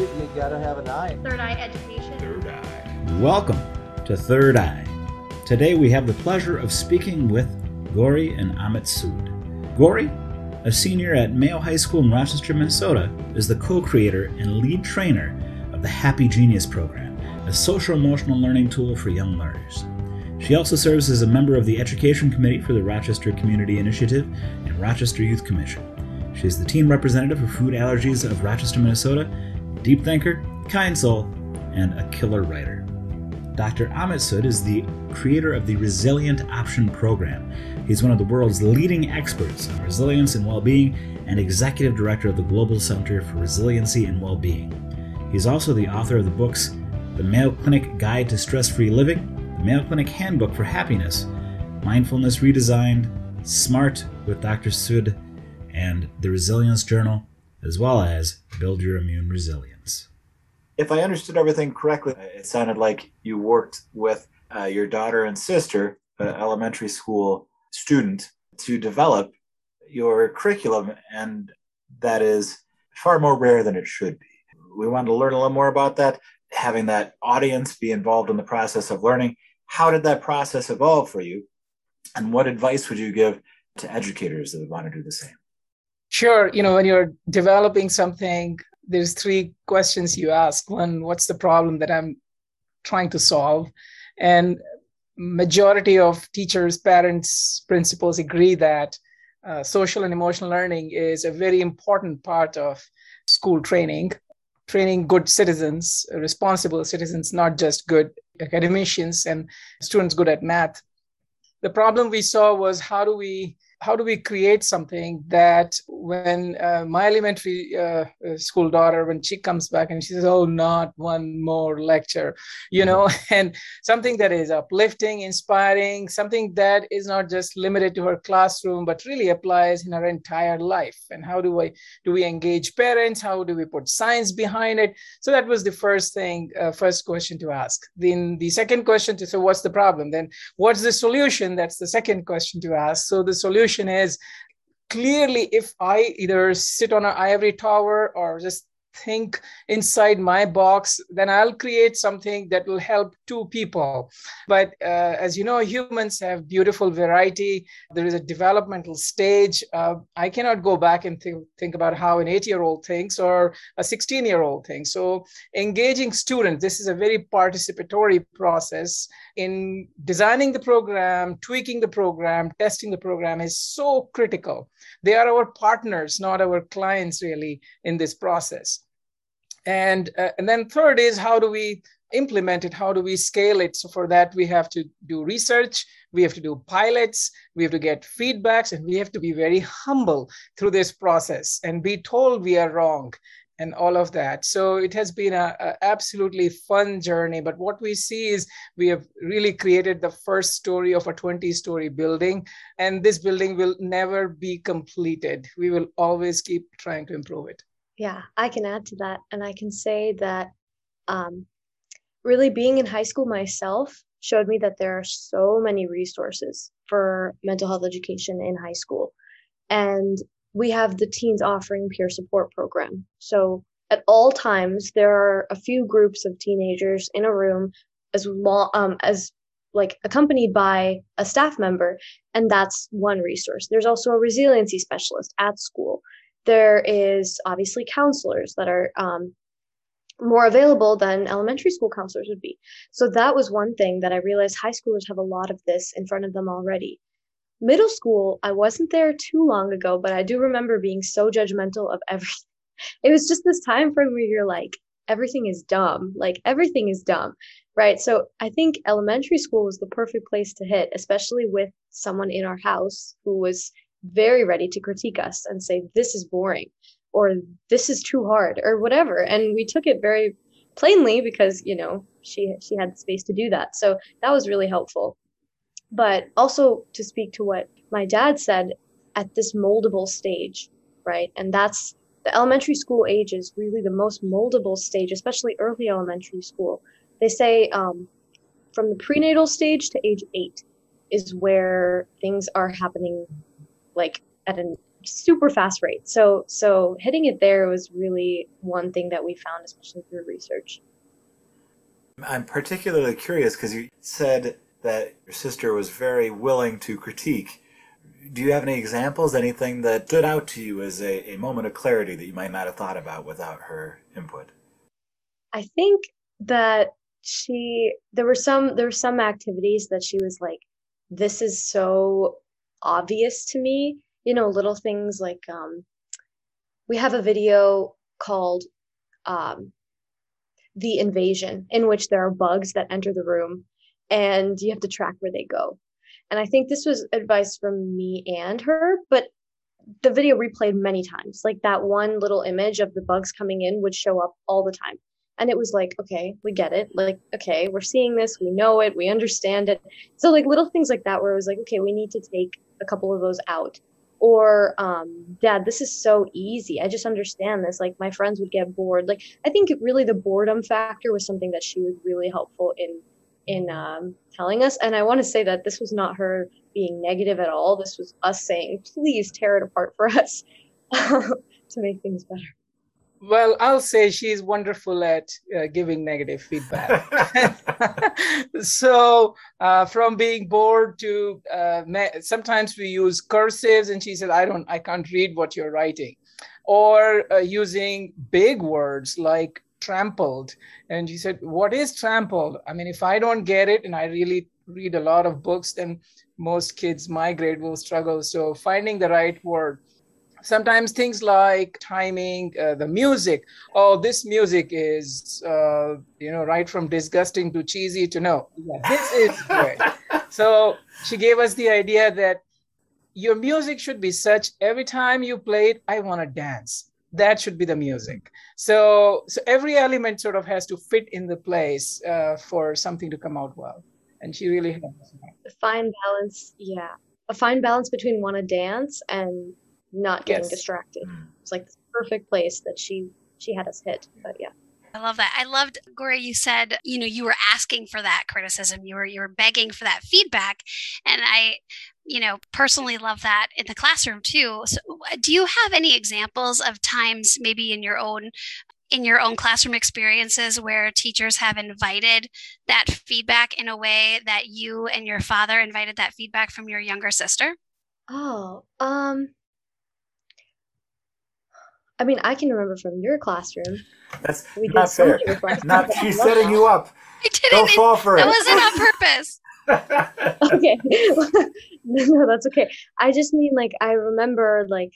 you, you gotta have an eye. Third Eye Education. Third Eye. Welcome to Third Eye. Today we have the pleasure of speaking with Gauri and Amit Sood. Gauri, a senior at Mayo High School in Rochester, Minnesota, is the co creator and lead trainer of the Happy Genius program, a social emotional learning tool for young learners. She also serves as a member of the Education Committee for the Rochester Community Initiative and Rochester Youth Commission. She is the team representative for food allergies of Rochester, Minnesota, deep thinker, kind soul, and a killer writer. Dr. Amit Sood is the creator of the Resilient Option Program. He's one of the world's leading experts on resilience and well being and executive director of the Global Center for Resiliency and Well Being. He's also the author of the books The Mayo Clinic Guide to Stress Free Living, The Mayo Clinic Handbook for Happiness, Mindfulness Redesigned, Smart with Dr. Sood, and The Resilience Journal, as well as Build Your Immune Resilience. If I understood everything correctly, it sounded like you worked with uh, your daughter and sister, an elementary school student, to develop your curriculum, and that is far more rare than it should be. We wanted to learn a little more about that, having that audience be involved in the process of learning. How did that process evolve for you? And what advice would you give to educators that want to do the same? Sure. You know, when you're developing something, there's three questions you ask. One, what's the problem that I'm trying to solve? And majority of teachers, parents, principals agree that uh, social and emotional learning is a very important part of school training, training good citizens, responsible citizens, not just good academicians and students good at math. The problem we saw was how do we how do we create something that when uh, my elementary uh, uh, school daughter when she comes back and she says oh not one more lecture you know and something that is uplifting inspiring something that is not just limited to her classroom but really applies in her entire life. And how do we do we engage parents? How do we put science behind it? So that was the first thing uh, first question to ask. Then the second question to so what's the problem? Then what's the solution? That's the second question to ask. So the solution is clearly if i either sit on an ivory tower or just think inside my box then i'll create something that will help two people. But uh, as you know humans have beautiful variety. There is a developmental stage. Uh, i cannot go back and think, think about how an 8 year old thinks or a 16 year old thinks. So engaging students this is a very participatory process. In designing the program tweaking the program testing the program is so critical. They are our partners not our clients really in this process and uh, and then third is how do we implement it? How do we scale it? So for that we have to do research we have to do pilots we have to get feedbacks and we have to be very humble through this process and be told we are wrong and all of that. So it has been a, a, absolutely fun journey but what we see is we have really created the first story of a 20 story building and this building will never be completed. We will always keep trying to improve it yeah, I can add to that. And I can say that um, really being in high school myself showed me that there are so many resources for mental health education in high school. And we have the teens offering peer support program. So at all times, there are a few groups of teenagers in a room as long um, as like accompanied by a staff member and that's one resource there's also a resiliency specialist at school there is obviously counselors that are um, more available than elementary school counselors would be. So that was one thing that I realized high schoolers have a lot of this in front of them already. Middle school, I wasn't there too long ago, but I do remember being so judgmental of everything. It was just this time frame where you're like, everything is dumb. Like everything is dumb. Right. So I think elementary school was the perfect place to hit, especially with someone in our house who was very ready to critique us and say this is boring or this is too hard or whatever. And we took it very plainly because you know she she had space to do that. So that was really helpful. But also to speak to what my dad said at this moldable stage right? And that's the elementary school age is really the most moldable stage especially early elementary school. They say um, from the prenatal stage to age eight is where things are happening like at a super fast rate. So so hitting it there was really one thing that we found, especially through research. I'm particularly curious because you said that your sister was very willing to critique. Do you have any examples, anything that stood out to you as a, a moment of clarity that you might not have thought about without her input? I think that she there were some there were some activities that she was like, this is so obvious to me. You know, little things like um we have a video called um the invasion in which there are bugs that enter the room and you have to track where they go. And I think this was advice from me and her, but the video replayed many times. Like that one little image of the bugs coming in would show up all the time. And it was like, okay, we get it. Like, okay, we're seeing this, we know it, we understand it. So, like, little things like that, where it was like, okay, we need to take a couple of those out. Or um, dad this is so easy. I just understand this. Like my friends would get bored. Like i think really the boredom factor was something that she was really helpful in in um, telling us. And i want to say that this was not her being negative at all. This was us saying please tear it apart for us to make things better well, I'll say she's wonderful at uh, giving negative feedback. so, uh, from being bored to uh, sometimes we use cursives, and she said, "I don't, I can't read what you're writing," or uh, using big words like trampled. And she said, "What is trampled?" I mean, if I don't get it, and I really read a lot of books, then most kids my grade will struggle. So, finding the right word sometimes things like timing uh, the music oh this music is uh, you know right from disgusting to cheesy to no. Yeah, this is great so she gave us the idea that your music should be such every time you play it i want to dance. That should be the music. So so every element sort of has to fit in the place uh, for something to come out well. And she really helped us a fine balance yeah. A fine balance between want to dance and not getting yes. distracted. Mm. It's like the perfect place that she she had us hit. But yeah. I love that. I loved Gauri. You said, you know, you were asking for that criticism. You were you were begging for that feedback, and I, you know, personally love that in the classroom too. So, do you have any examples of times, maybe in your own in your own classroom experiences, where teachers have invited that feedback in a way that you and your father invited that feedback from your younger sister? Oh, um, I mean, I can remember from your classroom. That's we did not fair. Not she's setting you up. I didn't. Don't fall for it. That wasn't on purpose. okay, no, that's okay. I just mean like I remember like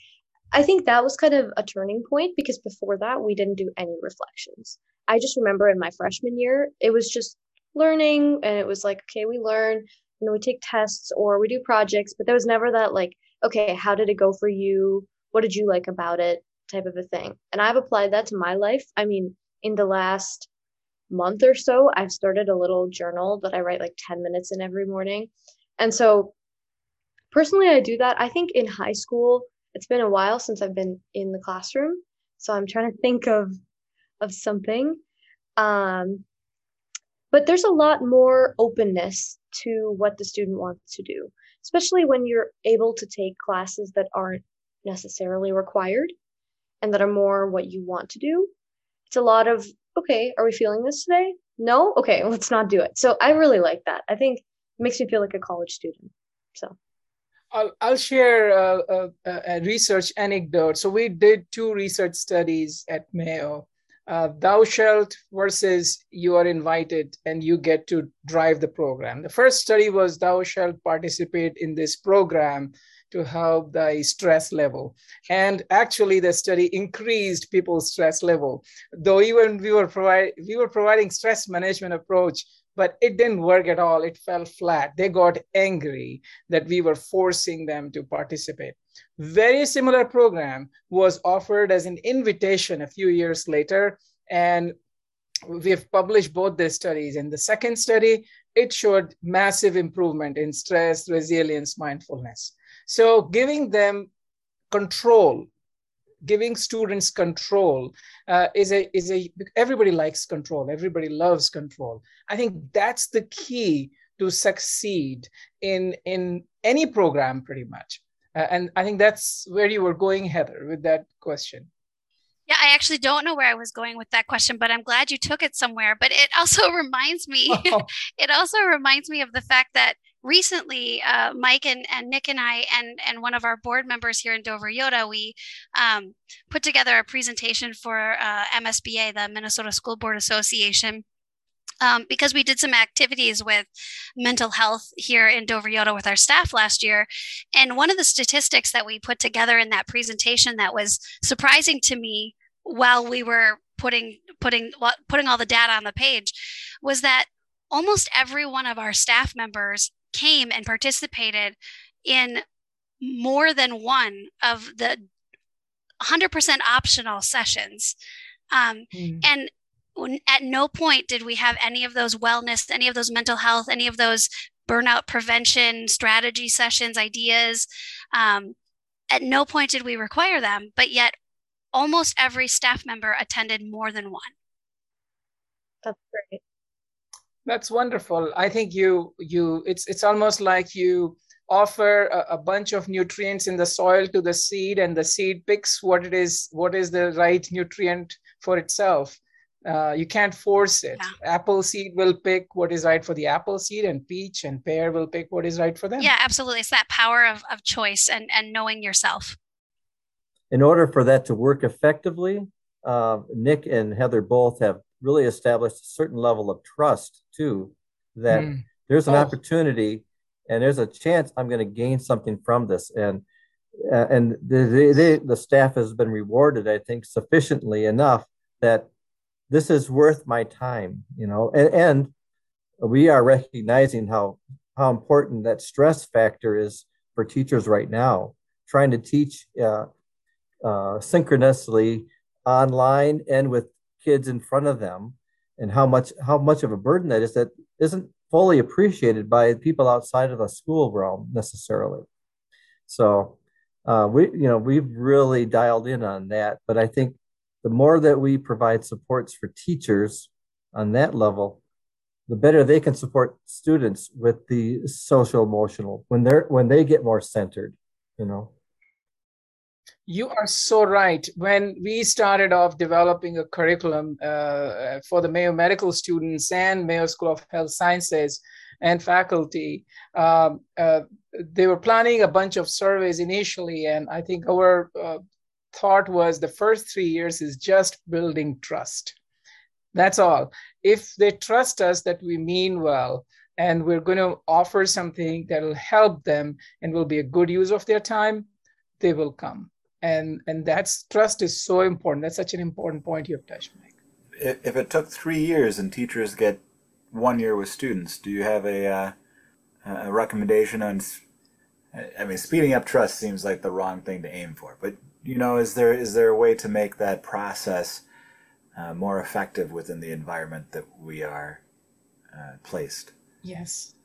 I think that was kind of a turning point because before that we didn't do any reflections. I just remember in my freshman year it was just learning and it was like okay we learn and then we take tests or we do projects but there was never that like okay how did it go for you what did you like about it type of a thing. And I've applied that to my life. I mean, in the last month or so, I've started a little journal that I write like 10 minutes in every morning. And so personally, I do that. I think in high school, it's been a while since I've been in the classroom. So I'm trying to think of of something. Um, but there's a lot more openness to what the student wants to do, especially when you're able to take classes that aren't necessarily required and that are more what you want to do. It's a lot of, okay, are we feeling this today? No? Okay, let's not do it. So I really like that. I think it makes me feel like a college student. So. I'll, I'll share a, a, a research anecdote. So we did two research studies at Mayo. Uh, thou shalt versus you are invited and you get to drive the program. The first study was thou shalt participate in this program to help the stress level. And actually, the study increased people's stress level. Though even we were provide, we were providing stress management approach, but it didn't work at all. It fell flat. They got angry that we were forcing them to participate. Very similar program was offered as an invitation a few years later, and we've published both the studies. In the second study, it showed massive improvement in stress, resilience, mindfulness. So giving them control, giving students control uh, is a is a everybody likes control. Everybody loves control. I think that's the key to succeed in in any program pretty much Uh, and I think that's where you were going, Heather, with that question. Yeah, I actually don't know where I was going with that question, but I'm glad you took it somewhere. But it also reminds me, oh. it also reminds me of the fact that recently, uh, Mike and, and Nick and I and and one of our board members here in Dover-Eyota, we um, put together a presentation for uh, MSBA, the Minnesota School Board Association, um, because we did some activities with mental health here in Dover-Eyota with our staff last year. And one of the statistics that we put together in that presentation that was surprising to me while we were putting putting putting all the data on the page was that almost every one of our staff members came and participated in more than one of the 100% optional sessions um, mm. and at no point did we have any of those wellness, any of those mental health, any of those burnout prevention strategy sessions, ideas. Um, at no point did we require them, but yet almost every staff member attended more than one. That's great. That's wonderful. I think you you it's it's almost like you offer a, a, bunch of nutrients in the soil to the seed and the seed picks what it is what is the right nutrient for itself uh, you can't force it. Yeah. Apple seed will pick what is right for the apple seed, and peach and pear will pick what is right for them. Yeah, absolutely. It's that power of, of choice and, and knowing yourself. In order for that to work effectively, uh, Nick and Heather both have really established a certain level of trust too, that mm. there's an oh. opportunity and there's a chance I'm going to gain something from this. And uh, and the, the, the staff has been rewarded, I think, sufficiently enough that this is worth my time, you know, and, and we are recognizing how how important that stress factor is for teachers right now, trying to teach uh, uh, synchronously online and with kids in front of them, and how much how much of a burden that is that isn't fully appreciated by people outside of the school realm necessarily. So uh, we you know we've really dialed in on that, but I think the more that we provide supports for teachers on that level, the better they can support students with the social emotional when they're when they get more centered, you know. You are so right. When we started off developing a curriculum uh, for the Mayo Medical students and Mayo School of Health Sciences and faculty, um, uh, they were planning a bunch of surveys initially, and I think our uh, thought was the first three years is just building trust. That's all. If they trust us that we mean well and we're going to offer something that will help them and will be a good use of their time, they will come. And and that's trust is so important. That's such an important point you have touched, Mike. If it took three years and teachers get one year with students, do you have a uh, a recommendation on? I mean, speeding up trust seems like the wrong thing to aim for, but you know, is there is there a way to make that process uh, more effective within the environment that we are uh, placed? Yes.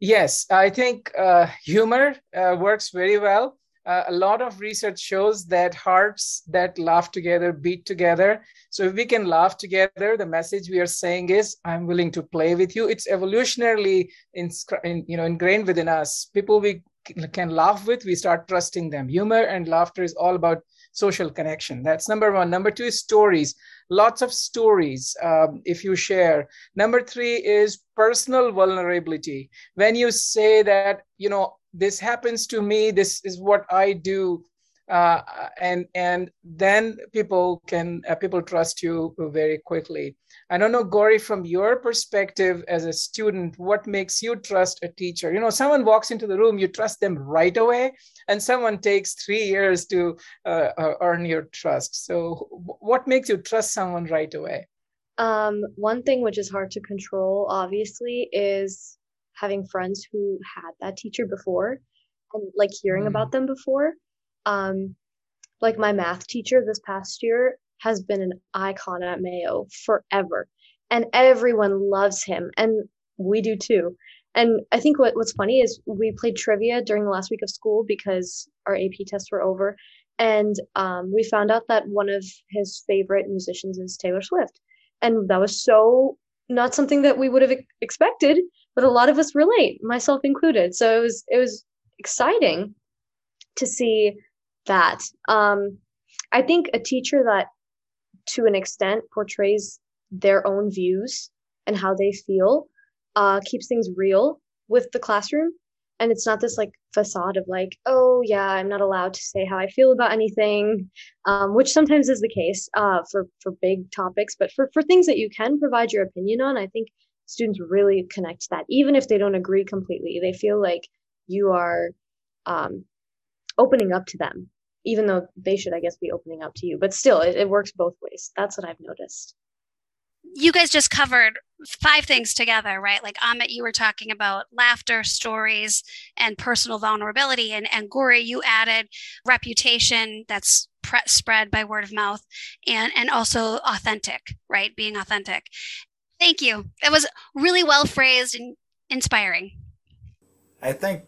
Yes, I think uh, humor uh, works very well. A lot of research shows that hearts that laugh together beat together. So if we can laugh together, the message we are saying is, "I'm willing to play with you." It's evolutionarily in, you know ingrained within us. People we can laugh with, we start trusting them. Humor and laughter is all about social connection. That's number one. Number two is stories. Lots of stories um, if you share. Number three is personal vulnerability. When you say that, you know, this happens to me, this is what I do, uh, and and then people can uh, people trust you very quickly. I don't know, Gauri, from your perspective as a student, what makes you trust a teacher? You know, someone walks into the room, you trust them right away, and someone takes three years to uh, uh earn your trust. So, what makes you trust someone right away? Um, one thing which is hard to control, obviously, is having friends who had that teacher before and like hearing mm. about them before. Um, like my math teacher this past year has been an icon at Mayo forever. And everyone loves him. And we do too. And I think what, what's funny is we played trivia during the last week of school because our AP tests were over. And um, we found out that one of his favorite musicians is Taylor Swift. And that was so not something that we would have expected, but a lot of us relate, myself included. So it was it was exciting to see that. Um, I think a teacher that, to an extent, portrays their own views and how they feel uh, keeps things real with the classroom. And it's not this like facade of like, oh yeah, I'm not allowed to say how I feel about anything, um, which sometimes is the case uh, for for big topics. But for for things that you can provide your opinion on, I think students really connect to that, even if they don't agree completely. They feel like you are um, opening up to them, even though they should, I guess, be opening up to you. But still, it, it works both ways. That's what I've noticed. You guys just covered five things together, right? Like Amit, you were talking about laughter, stories, and personal vulnerability. And, and Gauri, you added reputation that's pre- spread by word of mouth and, and also authentic, right? Being authentic. Thank you. That was really well phrased and inspiring. I think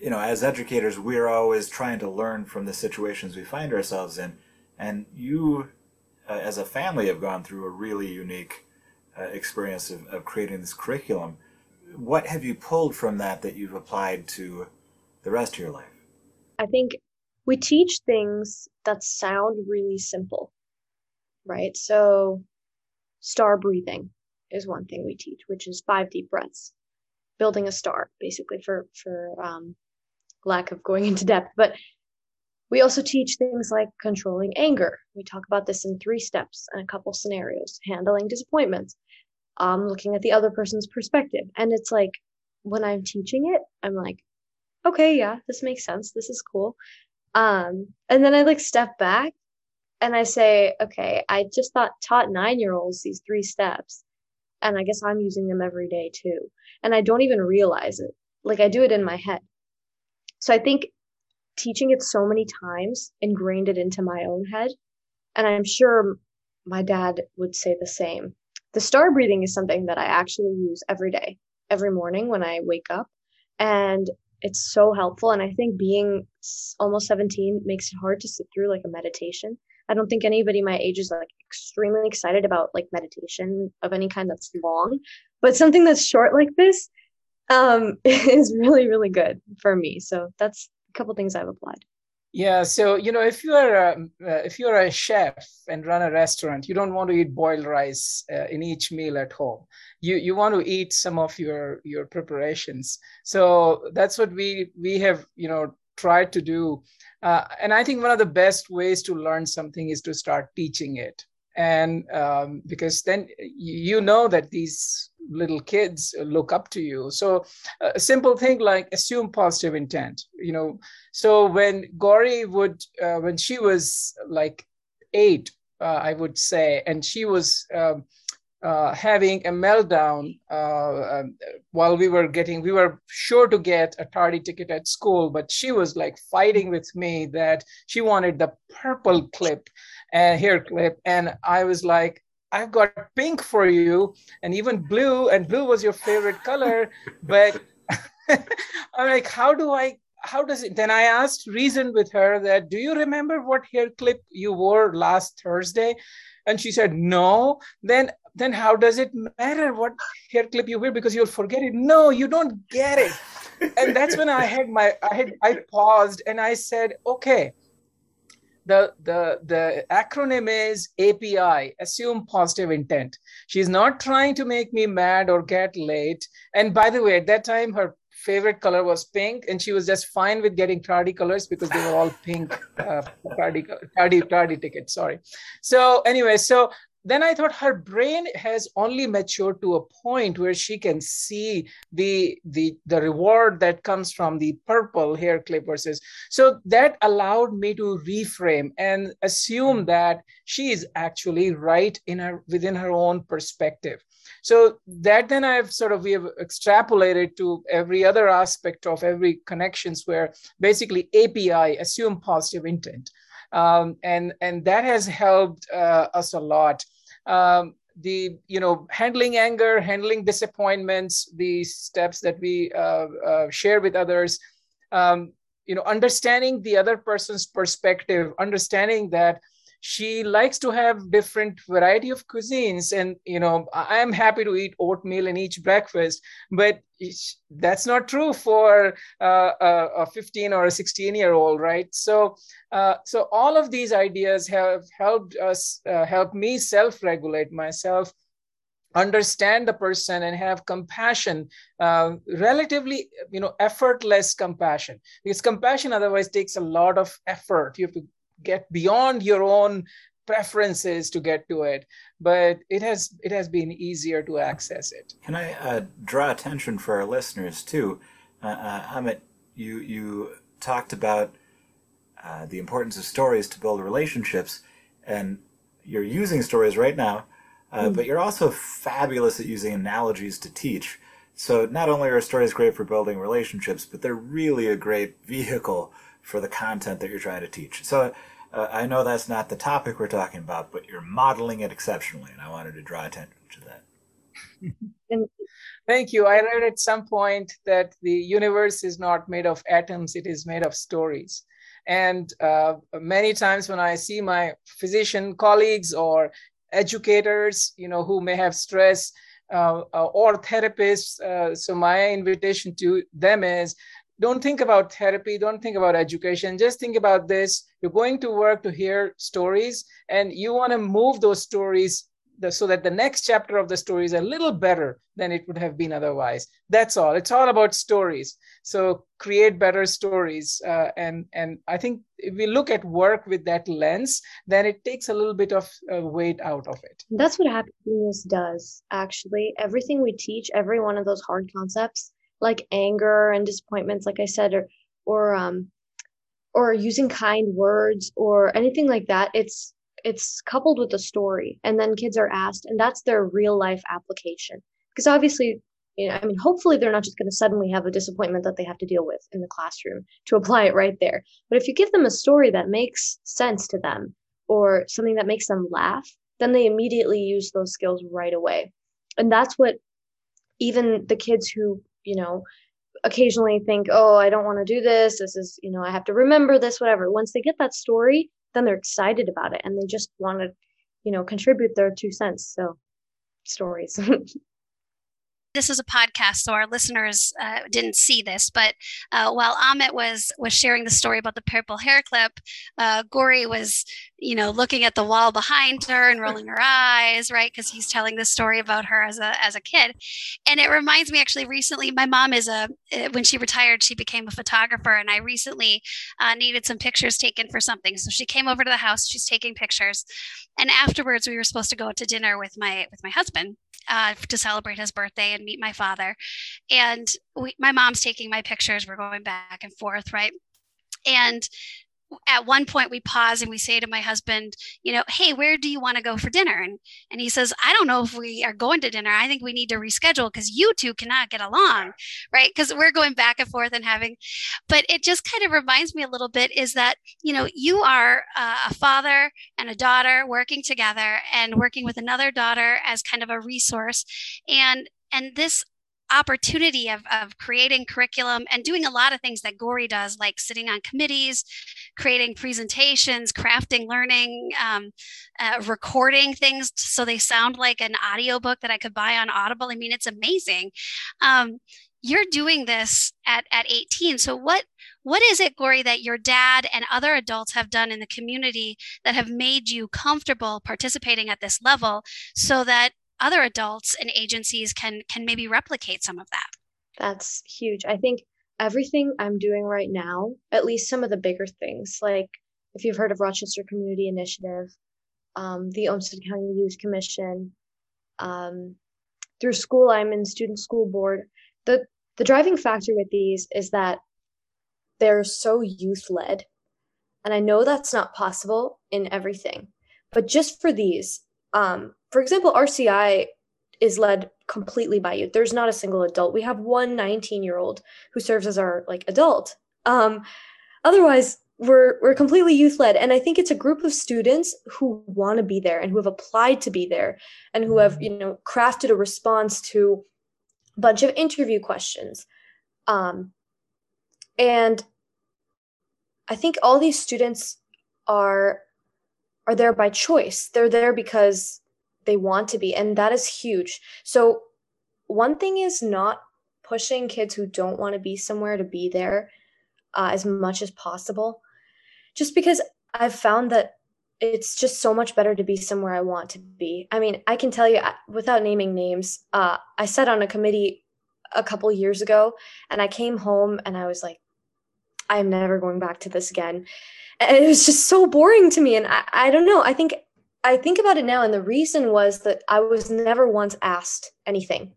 you know, as educators, we're always trying to learn from the situations we find ourselves in. And you, uh, as a family, have gone through a really unique uh, experience of, of creating this curriculum. What have you pulled from that that you've applied to the rest of your life? I think we teach things that sound really simple, right? So, star breathing is one thing we teach, which is five deep breaths building a star basically for for um, lack of going into depth. But we also teach things like controlling anger. We talk about this in three steps and a couple scenarios handling disappointments, um, looking at the other person's perspective. And it's like when I'm teaching it, I'm like, okay, yeah, this makes sense. This is cool. Um, and then I like step back and I say, okay, I just thought taught nine year olds these three steps. And I guess I'm using them every day too. And I don't even realize it. Like I do it in my head. So I think teaching it so many times ingrained it into my own head. And I'm sure my dad would say the same. The star breathing is something that I actually use every day, every morning when I wake up. And it's so helpful. And I think being almost 17 makes it hard to sit through like a meditation. I don't think anybody my age is like extremely excited about like meditation of any kind that's long, but something that's short like this um, is really really good for me. So that's a couple things I've applied. Yeah, so you know, if you are a, uh, if you're a chef and run a restaurant, you don't want to eat boiled rice uh, in each meal at home. You you want to eat some of your your preparations. So that's what we we have you know tried to do, uh, and I think one of the best ways to learn something is to start teaching it. And um, because then you know that these little kids look up to you. So a simple thing like assume positive intent you know. So when gauri would uh, when she was like eight uh, i would say and she was um, uh, having a meltdown uh, um, while we were getting we were sure to get a tardy ticket at school but she was like fighting with me that she wanted the purple clip and uh, hair clip. And i was like i've got pink for you and even blue and blue was your favorite color. But i'm like how do i how does it then i asked reason with her that do you remember what hair clip you wore last thursday? And she said no. Then then how does it matter what hair clip you wear? Because you'll forget it. No you don't get it. And that's when i had my i had i paused and i said okay the the the acronym is api assume positive intent. She's not trying to make me mad or get late. And by the way at that time her favorite color was pink and she was just fine with getting tardy colors because they were all pink uh, tardy, tardy tardy tickets sorry. So anyway so then I thought her brain has only matured to a point where she can see the the the reward that comes from the purple hair clip versus. So that allowed me to reframe and assume mm. that she is actually right in her within her own perspective. So that then I've sort of we have extrapolated to every other aspect of every connections where basically API assume positive intent um, and and that has helped uh, us a lot. Um, the you know handling anger, handling disappointments, the steps that we uh, uh, share with others. Um, you know, understanding the other person's perspective, understanding that she likes to have different variety of cuisines and you know i am happy to eat oatmeal in each breakfast but that's not true for uh, a 15 or a 16 year old right? So uh, so all of these ideas have helped us uh, help me self regulate myself understand the person and have compassion uh, relatively you know effortless compassion. Because compassion otherwise takes a lot of effort. You have to get beyond your own preferences to get to it but it has it has been easier to access it. Can i uh, draw attention for our listeners too? Uh, uh, amit you you talked about uh, the importance of stories to build relationships and you're using stories right now uh, mm. but you're also fabulous at using analogies to teach. So not only are stories great for building relationships but they're really a great vehicle for the content that you're trying to teach so uh, I know that's not the topic we're talking about, but you're modeling it exceptionally, and I wanted to draw attention to that. Thank you. I read at some point that the universe is not made of atoms, it is made of stories. And uh, many times when I see my physician colleagues or educators, you know, who may have stress, uh, uh or therapists. Uh, so my invitation to them is don't think about therapy don't think about education just think about this. You're going to work to hear stories and you want to move those stories so that the next chapter of the story is a little better than it would have been otherwise. That's all. It's all about stories. So create better stories uh, and and i think if we look at work with that lens then it takes a little bit of uh, weight out of it. That's what happiness does actually. Everything we teach every one of those hard concepts like anger and disappointments like i said or or um or using kind words or anything like that it's it's coupled with a story and then kids are asked and that's their real life application because obviously you know, I mean, hopefully they're not just going to suddenly have a disappointment that they have to deal with in the classroom to apply it right there. But if you give them a story that makes sense to them or something that makes them laugh, then they immediately use those skills right away. And that's what even the kids who you know, occasionally think, oh, I don't want to do this. This is, you know, I have to remember this, whatever. Once they get that story, then they're excited about it and they just want to, you know, contribute their two cents. So, stories. this is a podcast, so our listeners uh, didn't see this. But uh, while Amit was was sharing the story about the purple hair clip, uh, Gauri was, you know, looking at the wall behind her and rolling her eyes, right? Because he's telling the story about her as a as a kid, and it reminds me actually. Recently, my mom is a uh, when she retired, she became a photographer, and I recently uh, needed some pictures taken for something, so she came over to the house. She's taking pictures, and afterwards, we were supposed to go out to dinner with my with my husband uh, to celebrate his birthday and meet my father. And we, my mom's taking my pictures. We're going back and forth, right? And at one point we pause and we say to my husband you know hey where do you want to go for dinner? And and he says i don't know if we are going to dinner. I think we need to reschedule because you two cannot get along right? Because we're going back and forth and having but it just kind of reminds me a little bit is that you know you are a father and a daughter working together and working with another daughter as kind of a resource. And and this opportunity of, of creating curriculum and doing a lot of things that Gauri does, like sitting on committees, creating presentations, crafting learning, um, uh, recording things so they sound like an audiobook that I could buy on Audible. I mean, it's amazing. Um, you're doing this at, at 18. So what what is it, Gauri, that your dad and other adults have done in the community that have made you comfortable participating at this level so that other adults and agencies can can maybe replicate some of that. That's huge. I think everything i'm doing right now at least some of the bigger things like if you've heard of rochester community initiative um, the olmsted county youth commission um, through school i'm in student school board. The the driving factor with these is that they're so youth led and i know that's not possible in everything but just for these um, for example, RCI is led completely by youth. There's not a single adult. We have one 19 year old who serves as our like adult. Um, otherwise, we're we're completely youth led, and I think it's a group of students who want to be there and who have applied to be there and who have you know crafted a response to a bunch of interview questions. Um, and I think all these students are are there by choice. They're there because they want to be, and that is huge. So, one thing is not pushing kids who don't want to be somewhere to be there uh, as much as possible, just because I've found that it's just so much better to be somewhere I want to be. I mean, I can tell you without naming names, uh, I sat on a committee a couple years ago and I came home and I was like, I'm never going back to this again. And it was just so boring to me. And I, I don't know. I think I think about it now, and the reason was that I was never once asked anything.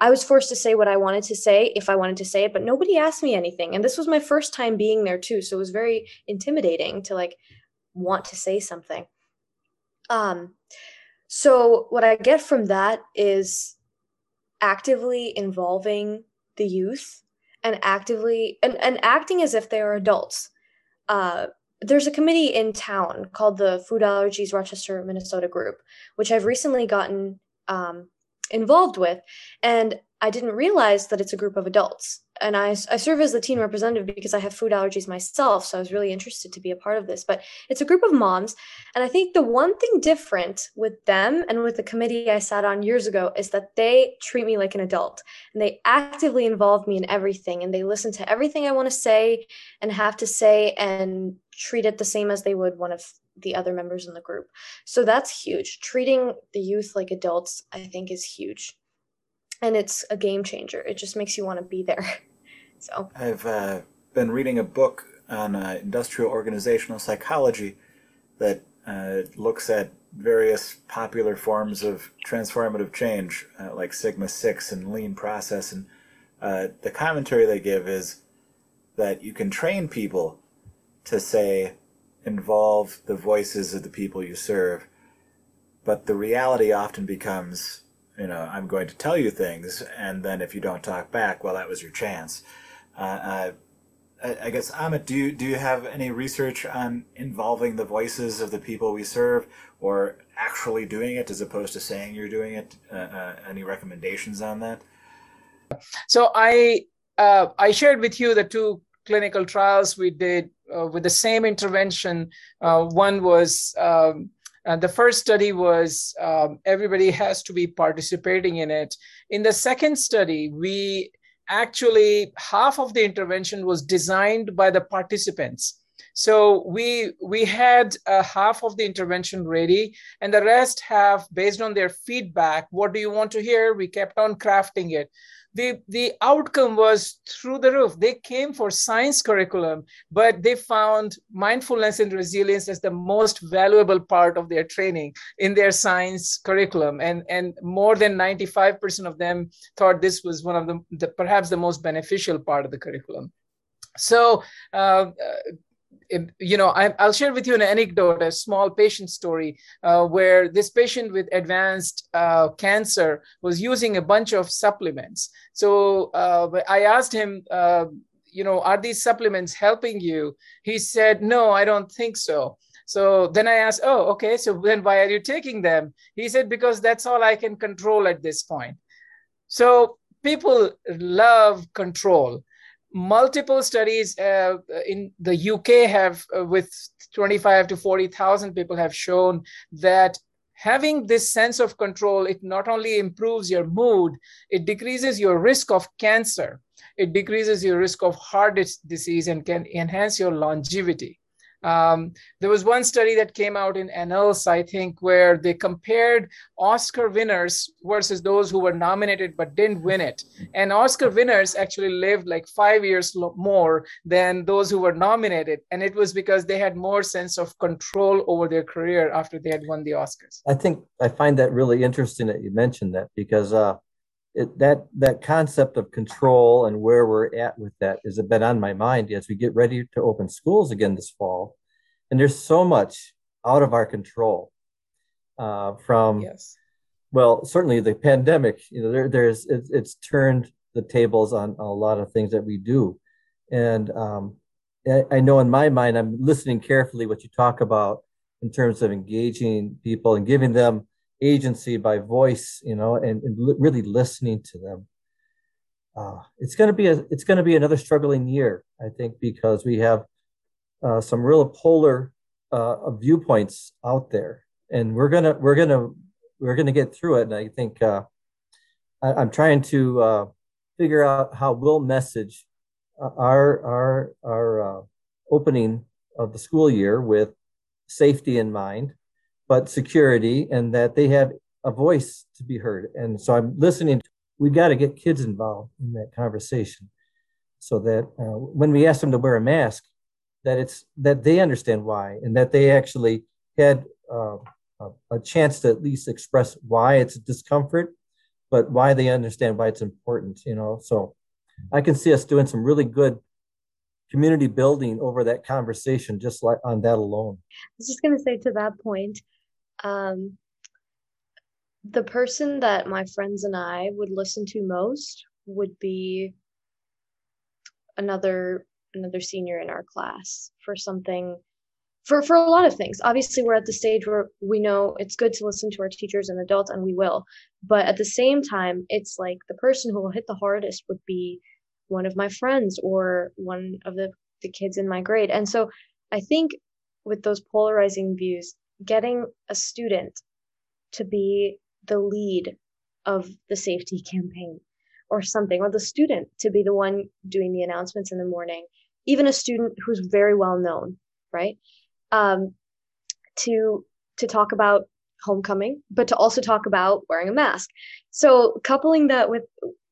I was forced to say what I wanted to say if I wanted to say it, but nobody asked me anything. And this was my first time being there too. So it was very intimidating to like want to say something. Um, so what I get from that is actively involving the youth and actively and, and acting as if they are adults. Uh, there's a committee in town called the Food Allergies Rochester, Minnesota group, which I've recently gotten um, involved with. And I didn't realize that it's a group of adults. And I, I serve as the teen representative because I have food allergies myself. So I was really interested to be a part of this. But it's a group of moms. And I think the one thing different with them and with the committee I sat on years ago is that they treat me like an adult and they actively involve me in everything. And they listen to everything I want to say and have to say and treat it the same as they would one of the other members in the group. So that's huge. Treating the youth like adults, I think, is huge and it's a game changer. It just makes you want to be there. So I've uh, been reading a book on uh, industrial organizational psychology that uh, looks at various popular forms of transformative change, uh, like Sigma Six and Lean process, and uh, the commentary they give is that you can train people to say involve the voices of the people you serve, but the reality often becomes you know, I'm going to tell you things, and then if you don't talk back, well, that was your chance. Uh, I, I guess Amit, do you do you have any research on involving the voices of the people we serve, or actually doing it as opposed to saying you're doing it? Uh, uh, any recommendations on that? So I uh, I shared with you the two clinical trials we did uh, with the same intervention. Uh, one was um, uh, the first study was um, everybody has to be participating in it. In the second study, we actually half of the intervention was designed by the participants. So we we had uh, half of the intervention ready, and the rest have based on their feedback. What do you want to hear? We kept on crafting it the the outcome was through the roof. They came for science curriculum but they found mindfulness and resilience as the most valuable part of their training in their science curriculum. And and more than 95% of them thought this was one of the, the perhaps the most beneficial part of the curriculum. So uh, you know, I, will share with you an anecdote, a small patient story, uh, where this patient with advanced uh, cancer was using a bunch of supplements. So uh, I asked him, uh, you know, are these supplements helping you? He said, no, I don't think so. So then I asked, oh, okay, so then why are you taking them? He said, because that's all I can control at this point. So people love control multiple studies uh, in the UK have, uh, with 25 to 40,000 people, have shown that having this sense of control, it not only improves your mood, it decreases your risk of cancer, it decreases your risk of heart disease, and can enhance your longevity. Um, there was one study that came out in Annals, I think, where they compared Oscar winners versus those who were nominated but didn't win it. And Oscar winners actually lived like five years more than those who were nominated. And it was because they had more sense of control over their career after they had won the Oscars. I think I find that really interesting that you mentioned that because uh, it, that that concept of control and where we're at with that has been on my mind as we get ready to open schools again this fall. And there's so much out of our control uh, from yes. well, certainly the pandemic. You know, there, there's it, it's turned the tables on a lot of things that we do, and um, I, I know in my mind I'm listening carefully what you talk about in terms of engaging people and giving them agency by voice, you know, and, and li- really listening to them. Uh, it's going to be a it's going to be another struggling year, I think, because we have uh, some real polar uh, viewpoints out there, and we're gonna we're gonna we're gonna get through it. And I think uh, I, am trying to uh, figure out how we'll message uh, our our our opening of the school year with safety in mind, but security, and that they have a voice to be heard. And so I'm listening. We've got to get kids involved in that conversation, so that uh, when we ask them to wear a mask, that it's that they understand why, and that they actually had uh, a chance to at least express why it's a discomfort, but why they understand why it's important. You know, so I can see us doing some really good community building over that conversation just like on that alone i was just going to say to that point um, the person that my friends and i would listen to most would be another another senior in our class for something for for a lot of things obviously we're at the stage where we know it's good to listen to our teachers and adults and we will but at the same time it's like the person who will hit the hardest would be one of my friends or one of the, the kids in my grade. And so I think with those polarizing views, getting a student to be the lead of the safety campaign or something, or the student to be the one doing the announcements in the morning, even a student who's very well known, right? Um, to to talk about homecoming, but to also talk about wearing a mask. So coupling that with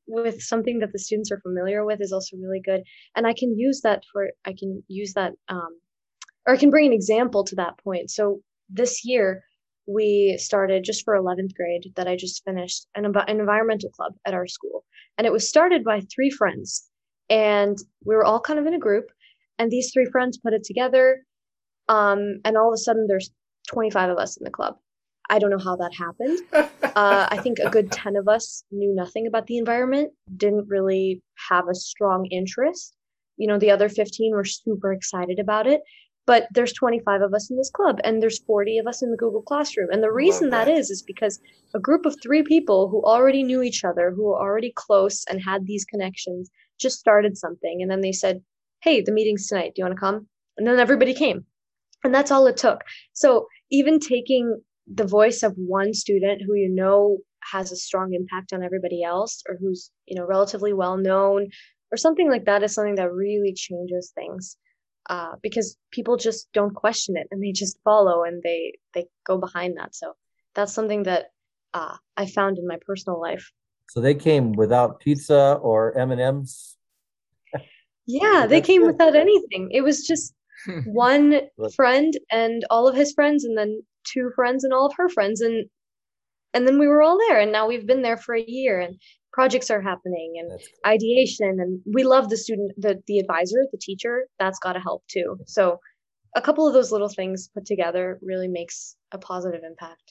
with something that the students are familiar with is also really good and i can use that for i can use that um, or i can bring an example to that point so this year we started just for 11th grade that i just finished an, an environmental club at our school and it was started by three friends and we were all kind of in a group and these three friends put it together um, and all of a sudden there's 25 of us in the club I don't know how that happened. Uh, I think a good 10 of us knew nothing about the environment, didn't really have a strong interest. You know, the other 15 were super excited about it. But there's 25 of us in this club, and there's 40 of us in the Google Classroom. And the reason that. is, is because a group of three people who already knew each other, who were already close and had these connections, just started something. And then they said, Hey, the meeting's tonight. Do you want to come? And then everybody came. And that's all it took. So even taking the voice of one student who you know has a strong impact on everybody else or who's you know relatively well known or something like that is something that really changes things uh, because people just don't question it and they just follow and they they go behind that. So that's something that uh, i found in my personal life. So they came without pizza or m&ms yeah they came good. without anything. It was just one friend and all of his friends and then two friends and all of her friends and and then we were all there and now we've been there for a year and projects are happening and ideation and we love the student the the advisor the teacher that's got to help too. So a couple of those little things put together really makes a positive impact.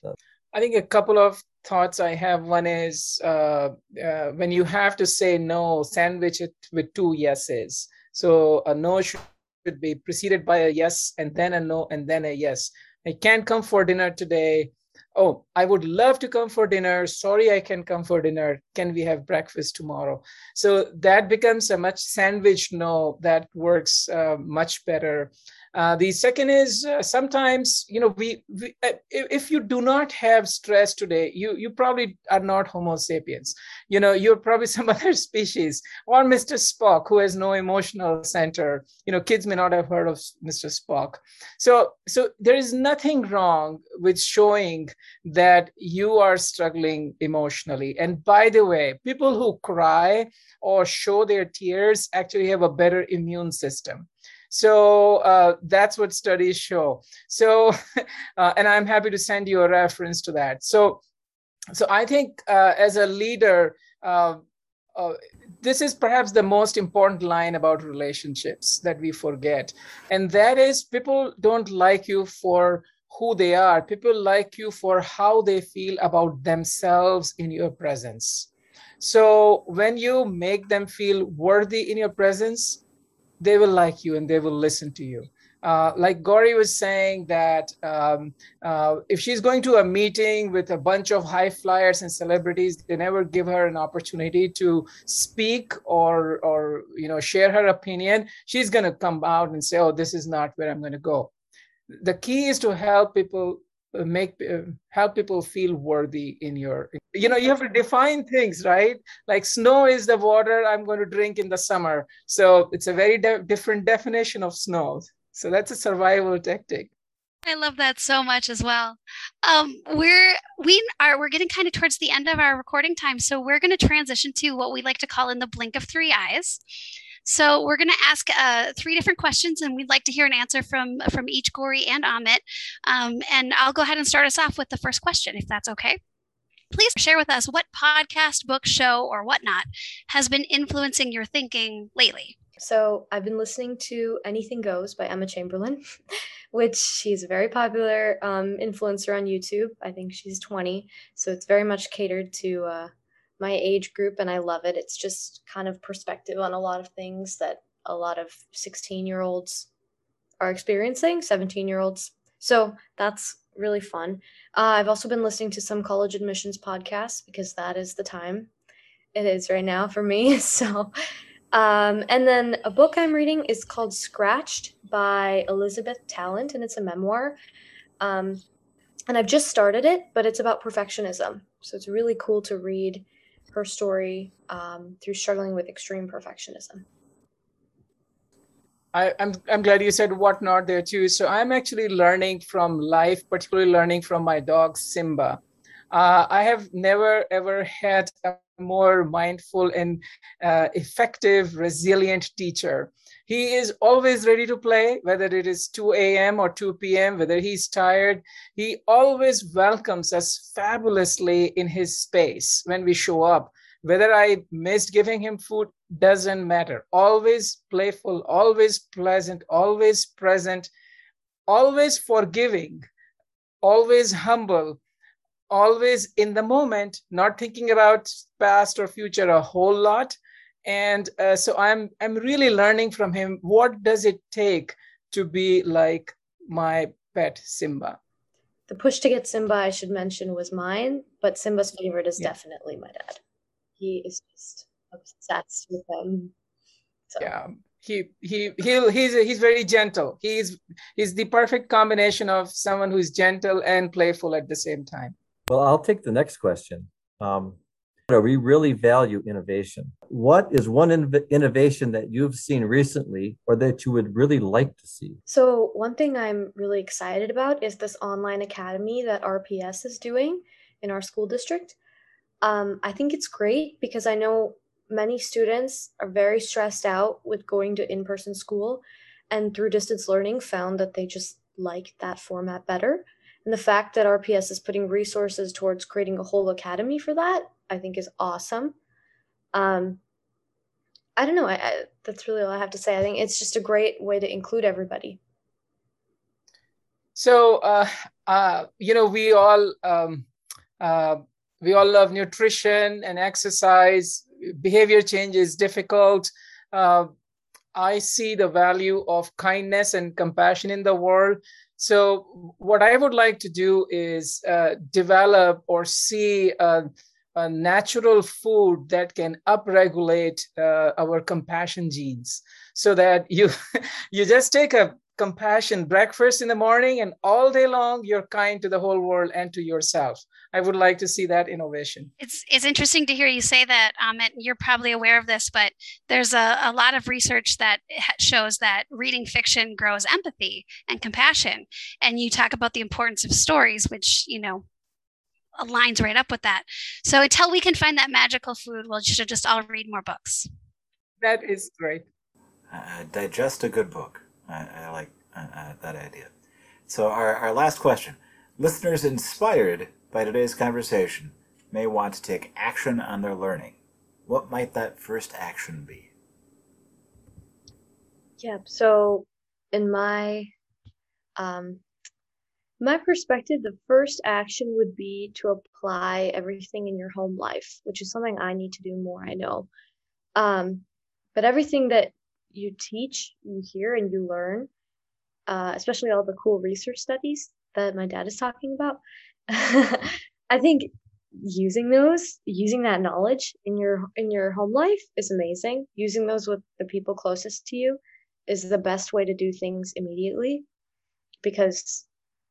I think a couple of thoughts i have. One is uh, uh, when you have to say no sandwich it with two yeses. So a no should be preceded by a yes and then a no and then a yes. I can't come for dinner today. Oh, I would love to come for dinner. Sorry, I can't come for dinner. Can we have breakfast tomorrow? So that becomes a much sandwich no that works uh, much better. Uh, the second is uh, sometimes you know we, we uh, if you do not have stress today, you you probably are not Homo sapiens. You know you're probably some other species or Mr. Spock who has no emotional center. You know kids may not have heard of Mr. Spock. So so there is nothing wrong with showing that you are struggling emotionally. And by the way, people who cry or show their tears actually have a better immune system so uh, that's what studies show. So, uh, and I'm happy to send you a reference to that. So, so I think uh, as a leader, uh, uh, this is perhaps the most important line about relationships that we forget, and that is people don't like you for who they are. People like you for how they feel about themselves in your presence. So when you make them feel worthy in your presence, they will like you and they will listen to you. Uh, like Gauri was saying that um, uh, if she's going to a meeting with a bunch of high flyers and celebrities, they never give her an opportunity to speak or or you know share her opinion. She's going to come out and say, "Oh, this is not where I'm going to go." the key is to help people make uh, help people feel worthy in your you know you have to define things right like snow is the water i'm going to drink in the summer so it's a very de- different definition of snow so that's a survival tactic I love that so much as well. Um, we're we are we're getting kind of towards the end of our recording time, so we're going to transition to what we like to call in the blink of three eyes. So we're going to ask uh, three different questions, and we'd like to hear an answer from from each Gauri and Amit. Um, and I'll go ahead and start us off with the first question, if that's okay. Please share with us what podcast, book, show, or whatnot has been influencing your thinking lately. So I've been listening to Anything Goes by Emma Chamberlain, which she's a very popular um, influencer on YouTube. I think she's 20, so it's very much catered to uh, my age group and I love it. It's just kind of perspective on a lot of things that a lot of 16 year olds are experiencing, 17 year olds. So that's really fun. Uh, I've also been listening to some college admissions podcasts because that is the time it is right now for me. So, um, and then a book I'm reading is called Scratched by Elizabeth Tallent, and it's a memoir. Um, and I've just started it, but it's about perfectionism. So it's really cool to read her story um, through struggling with extreme perfectionism. I, am I'm, I'm glad you said whatnot there too. So I'm actually learning from life, particularly learning from my dog Simba. Uh, I have never ever had a more mindful and uh, effective, resilient teacher. He is always ready to play, whether it is 2 a.m. or 2 p.m., whether he's tired. He always welcomes us fabulously in his space when we show up. Whether I missed giving him food doesn't matter. Always playful, always pleasant, always present, always forgiving, always humble, always in the moment, not thinking about past or future a whole lot and uh, so i'm i'm really learning from him. What does it take to be like my pet simba? The push to get simba i should mention was mine but simba's favorite is yeah. definitely my dad. He is just obsessed with him. So. yeah. He he he he's he's very gentle. He's he's the perfect combination of someone who's gentle and playful at the same time. Well i'll take the next question. Um, we really value innovation. What is one innovation that you've seen recently or that you would really like to see? So, one thing I'm really excited about is this online academy that RPS is doing in our school district. Um, I think it's great because I know many students are very stressed out with going to in person school and through distance learning found that they just like that format better. And the fact that RPS is putting resources towards creating a whole academy for that, I think is awesome. Um, I don't know. I, I, that's really all I have to say. I think it's just a great way to include everybody. So, uh, uh, you know, we all um, uh, we all love nutrition and exercise. Behavior change is difficult. Uh, I see the value of kindness and compassion in the world. So, what I would like to do is uh, develop or see a, a, natural food that can upregulate uh, our compassion genes, so that you you just take a compassion breakfast in the morning and all day long you're kind to the whole world and to yourself. I would like to see that innovation. It's it's interesting to hear you say that um, and you're probably aware of this but there's a, a lot of research that shows that reading fiction grows empathy and compassion. And you talk about the importance of stories which you know aligns right up with that. So until we can find that magical food we'll should just all read more books. That is great. Uh, digest a good book I, I like uh, uh, that idea. So, our, our last question listeners inspired by today's conversation may want to take action on their learning. What might that first action be? Yeah, so in my um, my perspective, the first action would be to apply everything in your home life, which is something I need to do more, I know. Um, but everything that you teach, you hear, and you learn, uh, especially all the cool research studies that my dad is talking about. I think using those, using that knowledge in your in your home life is amazing. Using those with the people closest to you is the best way to do things immediately because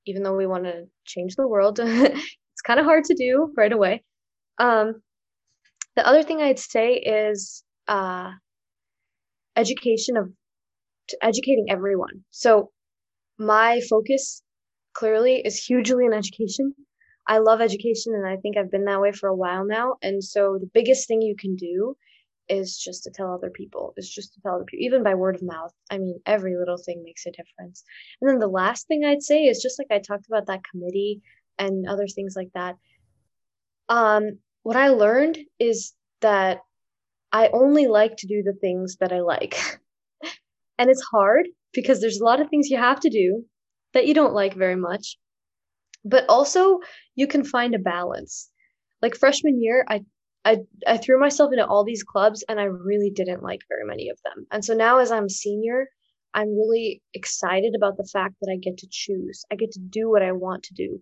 even though we want to change the world, it's kind of hard to do right away. Um, the other thing I'd say is uh, education of educating everyone. So my focus clearly is hugely in education. I love education and I think I've been that way for a while now. And so the biggest thing you can do is just to tell other people, is just to tell other people, even by word of mouth. I mean, every little thing makes a difference. And then the last thing I'd say is just like I talked about that committee and other things like that. Um, what I learned is that I only like to do the things that I like. and it's hard because there's a lot of things you have to do that you don't like very much. But also, you can find a balance. Like freshman year, I I I threw myself into all these clubs and I really didn't like very many of them. And so now as I'm senior, I'm really excited about the fact that I get to choose. I get to do what I want to do.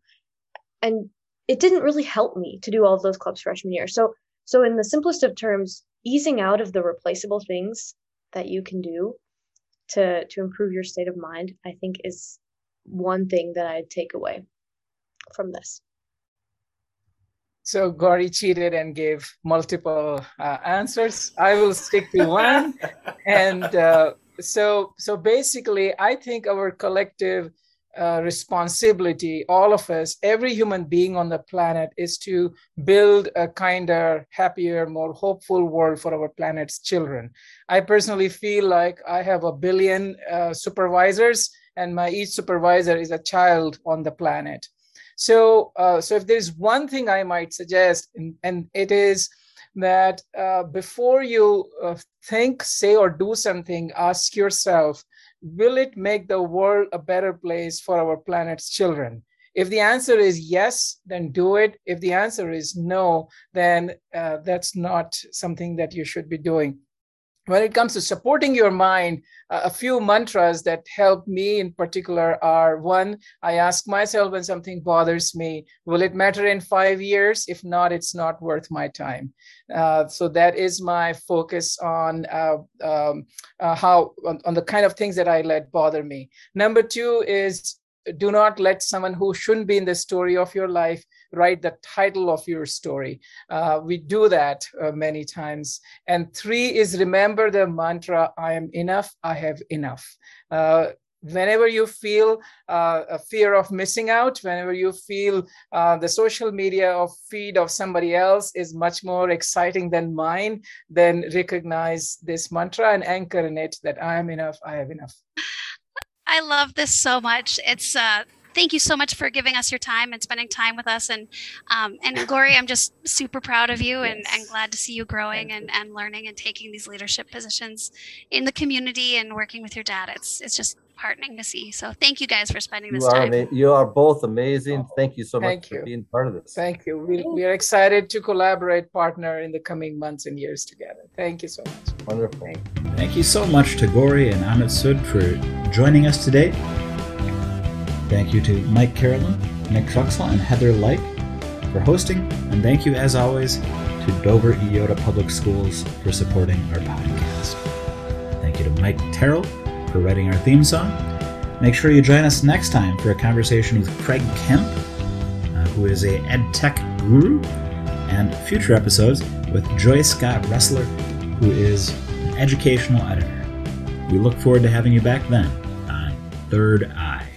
And it didn't really help me to do all of those clubs freshman year. So so in the simplest of terms, easing out of the replaceable things that you can do to to improve your state of mind, I think is one thing that I'd take away from this. So Gauri cheated and gave multiple uh, answers. I will stick to one. and uh, so, so basically, I think our collective uh, responsibility, all of us, every human being on the planet, is to build a kinder, happier, more hopeful world for our planet's children. I personally feel like I have a billion uh, supervisors, and my each supervisor is a child on the planet so, uh, so if there's one thing I might suggest, and, and it is that uh, before you uh, think, say, or do something, ask yourself, will it make the world a better place for our planet's children? If the answer is yes, then do it. If the answer is no, then uh, that's not something that you should be doing when it comes to supporting your mind, uh, a few mantras that help me in particular are one, I ask myself when something bothers me, will it matter in five years? If not, it's not worth my time. Uh, so that is my focus on uh, um, uh, how, on, on the kind of things that I let bother me. Number two is do not let someone who shouldn't be in the story of your life write the title of your story. Uh, we do that uh, many times. And three is remember the mantra I am enough, I have enough. Uh, whenever you feel uh, a fear of missing out, whenever you feel uh, the social media of feed of somebody else is much more exciting than mine, then recognize this mantra and anchor in it that I am enough, I have enough. I love this so much. It's uh thank you so much for giving us your time and spending time with us. And um, and Gauri, I'm just super proud of you and, and glad to see you growing and, and learning and taking these leadership positions in the community and working with your dad. It's it's just heartening to see. So thank you guys for spending this you time. Ama- you are both amazing. Thank you so Thank much you. for being part of this. Thank you. We, we are excited to collaborate, partner in the coming months and years together. Thank you so much. Wonderful. Thank Thank you so much to Gauri and Amit Sood for joining us today. Thank you to Mike Carolyn, Nick Truxell, and Heather Like for hosting. And thank you, as always, to Dover-Eyota Public Schools for supporting our podcast. Thank you to Mike Terrell for writing our theme song. Make sure you join us next time for a conversation with Craig Kemp, uh, who is a ed tech guru, and future episodes with Joy Scott Ressler, who is an educational editor. We look forward to having you back then on Third Eye.